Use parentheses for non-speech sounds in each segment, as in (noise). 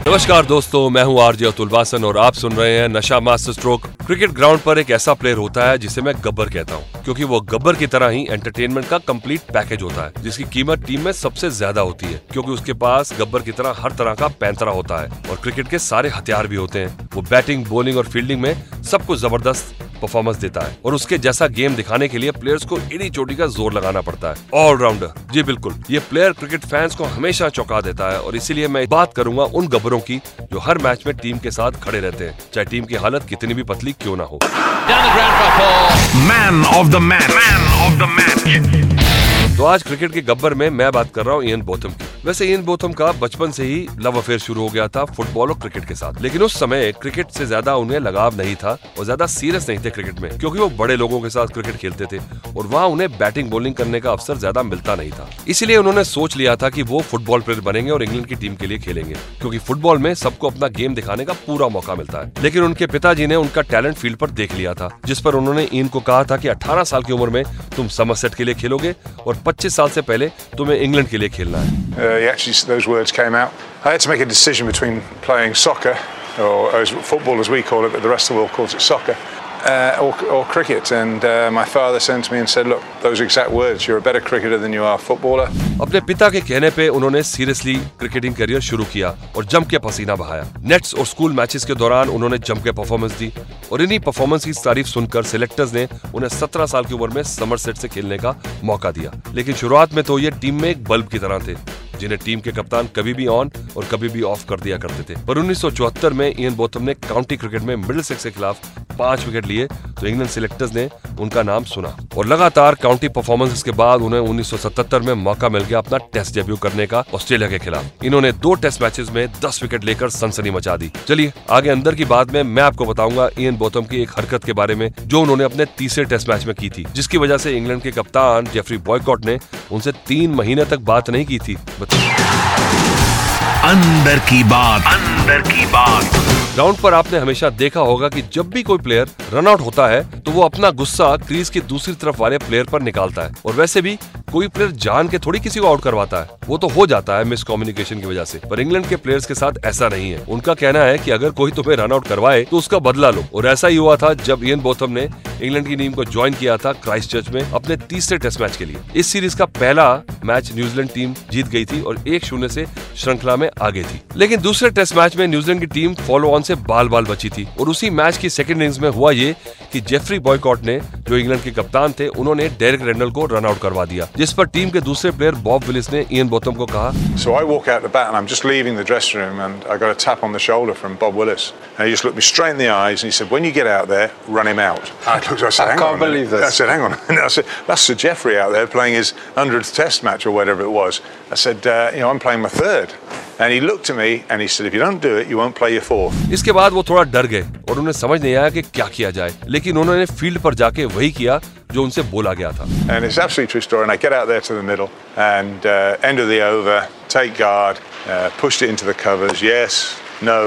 नमस्कार दोस्तों, मैं हूँ आरजे अतुल वासन और आप सुन रहे हैं नशा मास्टर स्ट्रोक। क्रिकेट ग्राउंड पर एक ऐसा प्लेयर होता है जिसे मैं गब्बर कहता हूँ, क्योंकि वो गब्बर की तरह ही एंटरटेनमेंट का कंप्लीट पैकेज होता है, जिसकी कीमत टीम में सबसे ज़्यादा होती है, क्योंकि उसके पास गब्बर की तरह हर तरह का पैंतरा होता है और क्रिकेट के सारे हथियार भी होते हैं। वो बैटिंग बॉलिंग और फील्डिंग में सबको ज़बरदस्त परफॉर्मेंस देता है। और उसके जैसा गेम दिखाने के लिए प्लेयर्स को इडी चोटी का ज़ोर लगाना पड़ता है। ऑलराउंडर जी बिल्कुल। ये प्लेयर क्रिकेट फैंस को हमेशा चौंका देता है और इसीलिए मैं बात करूँगा उन गबरों की जो हर मैच में टीम के साथ खड़े रहते हैं। चाहे टीम की हालत कितनी भी पतली क्यों ना हो। Man of the man man of the match तो आज क्रिकेट के गब्बर में मैं बात कर रहा हूँ इयन बोथम की। वैसे इन बोथम का बचपन से ही लव अफेयर शुरू हो गया था फुटबॉल और क्रिकेट के साथ। लेकिन उस समय क्रिकेट से ज़्यादा उन्हें लगाव नहीं था और ज़्यादा सीरियस नहीं थे क्रिकेट में, क्योंकि वो बड़े लोगों के साथ क्रिकेट खेलते थे और वहाँ उन्हें बैटिंग बॉलिंग करने का अवसर ज़्यादा मिलता नहीं था। इसीलिए उन्होंने सोच लिया था की वो फुटबॉल प्लेयर बनेंगे और इंग्लैंड की टीम के लिए खेलेंगे, क्योंकि फुटबॉल में सबको अपना गेम दिखाने का पूरा मौका मिलता है। लेकिन उनके पिताजी ने उनका टैलेंट फ़ील्ड पर देख लिया था, जिस पर उन्होंने इन को कहा था की अठारह साल की उम्र में तुम समरसेट के लिए खेलोगे और 25 साल से पहले तुम्हें इंग्लैंड के लिए खेलना है। He actually, those words came out. I had to make a decision between playing soccer, or as football as we call it, but the rest of the world calls it soccer, uh, or, or cricket. And uh, my father sent to me and said, "Look, those exact words. You're a better cricketer than you are footballer." अपने पिता के कहने पे उन्होंने seriously cricketing career शुरू किया और जम के पसीना बहाया नेट्स और स्कूल मैचेस के दौरान उन्होंने जम के परफॉर्मेंस दी और इन्हीं परफॉर्मेंस की तारीफ़ सुनकर सिलेक्टर्स ने उन्हें 17 साल की उम्र में समरसेट से खेलने का मौका दिया लेकिन शुरुआत में तो ये टीम में एक बल्ब की तरह थे जिन्हें टीम के कप्तान कभी भी ऑन और कभी भी ऑफ़ कर दिया करते थे। पर 1974 में इन बोथम ने काउंटी क्रिकेट में मिडिल के खिलाफ पाँच विकेट लिए तो इंग्लैंड सिलेक्टर्स ने उनका नाम सुना। और लगातार काउंटी परफॉर्मेंस के बाद उन्हें 1977 में मौका मिल गया अपना टेस्ट डेब्यू करने का ऑस्ट्रेलिया के खिलाफ। इन्होंने दो टेस्ट मैचेस में 10 विकेट लेकर सनसनी मचा दी। चलिए, आगे अंदर की बात में मैं आपको बताऊँगा इयन बोथम की एक हरकत के बारे में, जो उन्होंने अपने तीसरे टेस्ट मैच में की थी, जिसकी वजह से इंग्लैंड के कप्तान जेफरी बॉयकॉट ने उनसे तीन महीने तक बात नहीं की थी। अंदर की बात। अंदर की बात। ग्राउंड पर आपने हमेशा देखा होगा कि जब भी कोई प्लेयर रन आउट होता है तो वो अपना गुस्सा क्रीज की दूसरी तरफ़ वाले प्लेयर पर निकालता है। और वैसे भी कोई प्लेयर जान के थोड़ी किसी को आउट करवाता है। वो तो हो जाता है मिस कम्युनिकेशन की वजह से। पर इंग्लैंड के प्लेयर्स के साथ ऐसा नहीं है। उनका कहना है कि अगर कोई तुम्हें रन आउट करवाए तो उसका बदला लो। और ऐसा ही हुआ था जब इयन बोथम ने इंग्लैंड की टीम को ज्वाइन किया था क्राइस्ट चर्च में अपने तीसरे टेस्ट मैच के लिए। इस सीरीज़ का पहला मैच न्यूजीलैंड टीम जीत गई थी और एक शून्य से श्रृंखला में आगे थी। लेकिन दूसरे टेस्ट मैच में न्यूजीलैंड की टीम फॉलो ऑन से बाल बाल बची थी। और उसी मैच की सेकेंड इनिंग्स में हुआ ये कि जेफरी बॉयकॉट ने जो इंग्लैंड के कप्तान थे उन्होंने डेरिक रेंडल को रन आउट करवा दिया जिस पर टीम के दूसरे प्लेयर बॉब विलिस ने इयन बोथम को कहा So I walk out the bat and I'm just leaving the dressing room and I got a tap on the shoulder from Bob Willis. And he just looked me straight in the eyes and he said, "When you get out there, run him out." I looked. I said, I can't on believe this. I said, "Hang on." a minute." I said, "That's Sir Geoffrey out there playing his hundredth Test match or whatever it was." I said, uh, "You know, I'm playing my third. And he looked at me and he said, "If you don't do it, you won't play your fourth. इसके बाद वो थोड़ा डर गए और उन्हें समझ नहीं आया कि क्या किया जाए लेकिन उन्होंने फील्ड पर जाके वही किया जो उनसे बोला गया था And it's absolutely true story. And I get out there to the middle and uh, end of the over, take guard, uh, pushed it into the covers. Yes, no,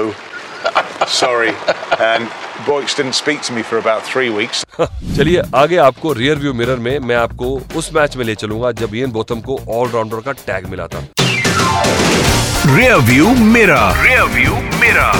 sorry. And Boyks didn't speak to me for about three weeks. (laughs) चलिए आगे आपको rear view mirror में मैं आपको उस match में ले चलूंगा जब इयन बोथम को ऑलराउंडर का टैग मिला था rear view mirror rear view mirror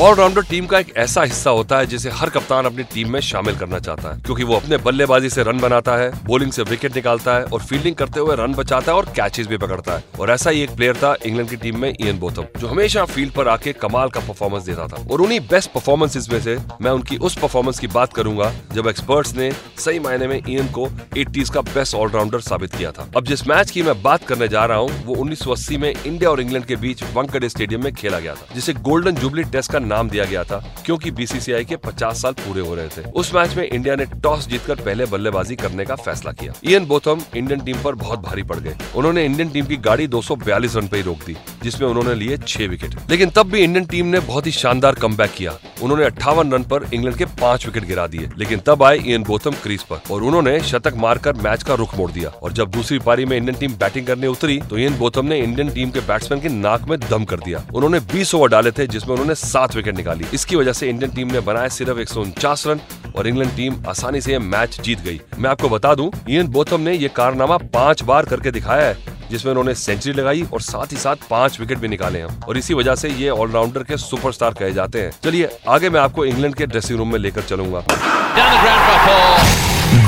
allrounder team का एक ऐसा हिस्सा होता है जिसे हर कप्तान अपनी टीम में शामिल करना चाहता है, क्योंकि वो अपने बल्लेबाजी से रन बनाता है बॉलिंग से विकेट निकालता है और फील्डिंग करते हुए रन बचाता है और कैचेस भी पकड़ता है। और ऐसा ही एक प्लेयर था इंग्लैंड की टीम में इयन बोथम जो हमेशा फ़ील्ड पर आके कमाल का परफॉर्मेंस देता था। और उन्हीं बेस्ट परफॉर्मेंसेज में से मैं उनकी उस परफॉर्मेंस की बात करूँगा, जब एक्सपर्ट्स ने सही मायने में इयन को 80s का बेस्ट ऑलराउंडर साबित किया था। अब जिस मैच की मैं बात करने जा रहा हूँ, वो 1980 में इंडिया और इंग्लैंड के बीच वंकड़े स्टेडियम में खेला गया था, जिसे गोल्डन जुबली टेस्ट का नाम दिया गया था, क्योंकि बीसीसीआई के 50 साल पूरे हो रहे थे। उस मैच में इंडिया ने टॉस जीतकर पहले बल्लेबाजी करने का फैसला किया। इन बोथम इंडियन टीम पर बहुत भारी पड़ गए। उन्होंने इंडियन टीम की गाड़ी 242 रन पर ही रोक दी, जिसमें उन्होंने लिए छह विकेट। लेकिन तब भी इंडियन टीम ने बहुत ही शानदार कम किया। उन्होंने अट्ठावन रन पर इंग्लैंड के पाँच विकेट गिरा दिए, लेकिन तब आए इयन बोथम क्रीज पर और उन्होंने शतक मारकर मैच का रुख मोड़ दिया। और जब दूसरी पारी में इंडियन टीम बैटिंग करने उतरी तो इयन बोथम ने इंडियन टीम के बैट्समैन की नाक में दम कर दिया। उन्होंने 20 ओवर डाले थे, जिसमें उन्होंने सात विकेट निकाली। इसकी वजह से इंडियन टीम ने बनाए सिर्फ़ एक सौ उनचास रन और इंग्लैंड टीम आसानी से मैच जीत गई। मैं आपको बता दूँ इयन बोथम ने ये कारनामा पाँच बार करके दिखाया है जिसमें उन्होंने सेंचुरी लगाई और साथ ही साथ पाँच विकेट भी निकाले हैं। और इसी वजह से ये ऑलराउंडर के सुपरस्टार कहे जाते हैं। चलिए आगे मैं आपको इंग्लैंड के ड्रेसिंग रूम में लेकर चलूँगा।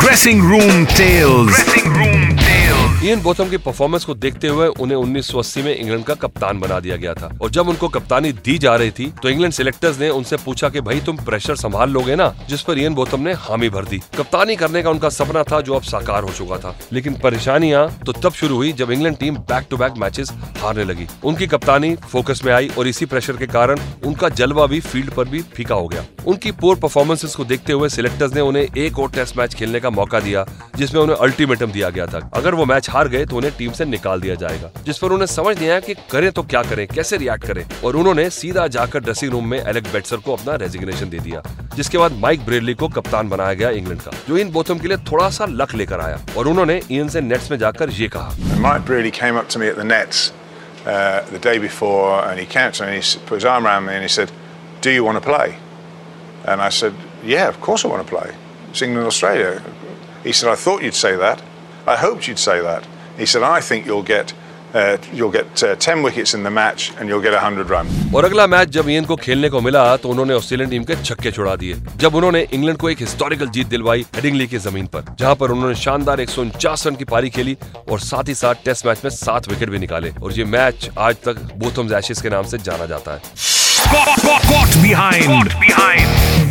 Dressing room tells dressing room Ian Botham की परफॉर्मेंस को देखते हुए उन्हें 1980 में इंग्लैंड का कप्तान बना दिया गया था। और जब उनको कप्तानी दी जा रही थी तो इंग्लैंड सिलेक्टर्स ने उनसे पूछा कि भाई, तुम प्रेशर संभाल लोगे ना? जिस पर इयन बोथम ने हामी भर दी। कप्तानी करने का उनका सपना था, जो अब साकार हो चुका था। लेकिन परेशानियाँ तो तब शुरू हुई जब England team back to back matches हारने लगी। उनकी कप्तानी फोकस में आई और इसी प्रेशर के कारण उनका जलवा भी फ़ील्ड पर भी फीका हो गया। उनकी पोर परफॉर्मेंसेस को देखते हुए सिलेक्टर्स ने उन्हें एक और टेस्ट मैच खेलने का मौका दिया, जिसमें उन्हें अल्टीमेटम दिया गया था। अगर वो मैच हार गए तो उन्हें टीम से निकाल दिया जाएगा, जिस पर उन्हें समझ नहीं आया कि करें तो क्या करें, कैसे रिएक्ट करें। और उन्होंने सीधा जाकर ड्रेसिंग रूम में एलेक्स बेटसर को अपना रेजिग्नेशन दे दिया, जिसके बाद माइक ब्रेडली को कप्तान बनाया गया इंग्लैंड का, जो इन बोथम के लिए थोड़ा सा लक लेकर आया। और उन्होंने इन से नेट्स में जाकर ये कहा। Mike Brearley came yeah, of course i want to play. It's england, australia. He said, i thought you'd say that. I hoped you'd say that." He said, I think you'll get uh, you'll get uh, 10 wickets in the match and you'll get 100 run. और अगला match जब Ian को खेलने को मिला तो उन्होंने Australian team के छक्के छुड़ा दिए जब उन्होंने इंग्लैंड को एक हिस्टोरिकल जीत दिलवाई हेडिंगली की ज़मीन पर जहाँ पर उन्होंने शानदार एक सौ उनचास रन की पारी खेली और साथ ही साथ टेस्ट मैच में सात विकेट भी निकाले और ये मैच आज तक बोथम्स एशेस के नाम से जाना जाता है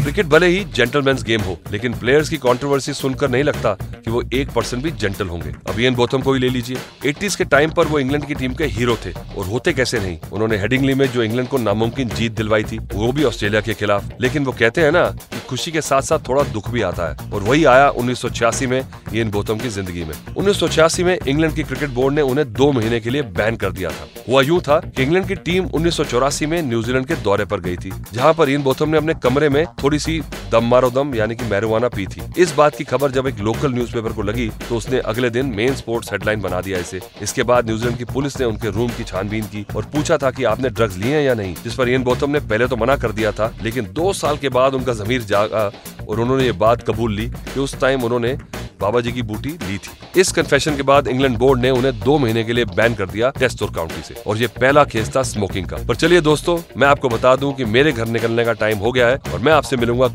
क्रिकेट भले ही जेंटलमैन्स गेम हो लेकिन प्लेयर्स की कंट्रोवर्सी सुनकर नहीं लगता कि वो एक परसेंट भी जेंटल होंगे। अब इयन बोथम को ही ले लीजिए। एटीज के टाइम पर वो इंग्लैंड की टीम के हीरो थे और होते कैसे नहीं? उन्होंने हेडिंगली में जो इंग्लैंड को नामुमकिन जीत दिलवाई थी वो भी ऑस्ट्रेलिया के खिलाफ। लेकिन वो कहते हैं ना कि खुशी के साथ साथ थोड़ा दुख भी आता है और वही आया उन्नीस सौ छियासी में इयन बोथम की ज़िंदगी में। उन्नीस सौ छियासी में इंग्लैंड की क्रिकेट बोर्ड ने उन्हें दो महीने के लिए बैन कर दिया था। हुआ यूँ था कि इंग्लैंड की टीम उन्नीस सौ चौरासी में न्यूजीलैंड के दौरे पर गई थी, जहाँ पर इन बोथम ने अपने कमरे में थोड़ी सी दम मारो दम, यानी कि मैरुआना पी थी। इस बात की खबर जब एक लोकल न्यूज़पेपर को लगी तो उसने अगले दिन मेन स्पोर्ट्स हेडलाइन बना दिया इसे। इसके बाद न्यूजीलैंड की पुलिस ने उनके रूम की छानबीन की और पूछा था की आपने ड्रग्स लिए हैं या नहीं, जिस पर इयन बोथम ने पहले तो मना कर दिया था, लेकिन दो साल के बाद उनका जमीर जागा और उन्होंने ये बात कबूल ली कि उस टाइम उन्होंने बाबा जी की बूटी ली थी। इस कन्फेशन के बाद इंग्लैंड बोर्ड ने उन्हें दो महीने के लिए बैन कर दिया टेस्ट और काउंटी से। और ये पहला केस था स्मोकिंग का। पर चलिए दोस्तों मैं आपको बता दूँ कि मेरे घर निकलने का टाइम हो गया है और मैं आपसे मिलूँगा।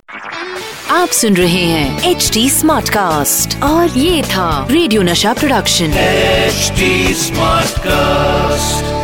आप सुन रहे हैं एच डी स्मार्ट कास्ट और ये था रेडियो नशा प्रोडक्शन एच स्मार्ट Smartcast.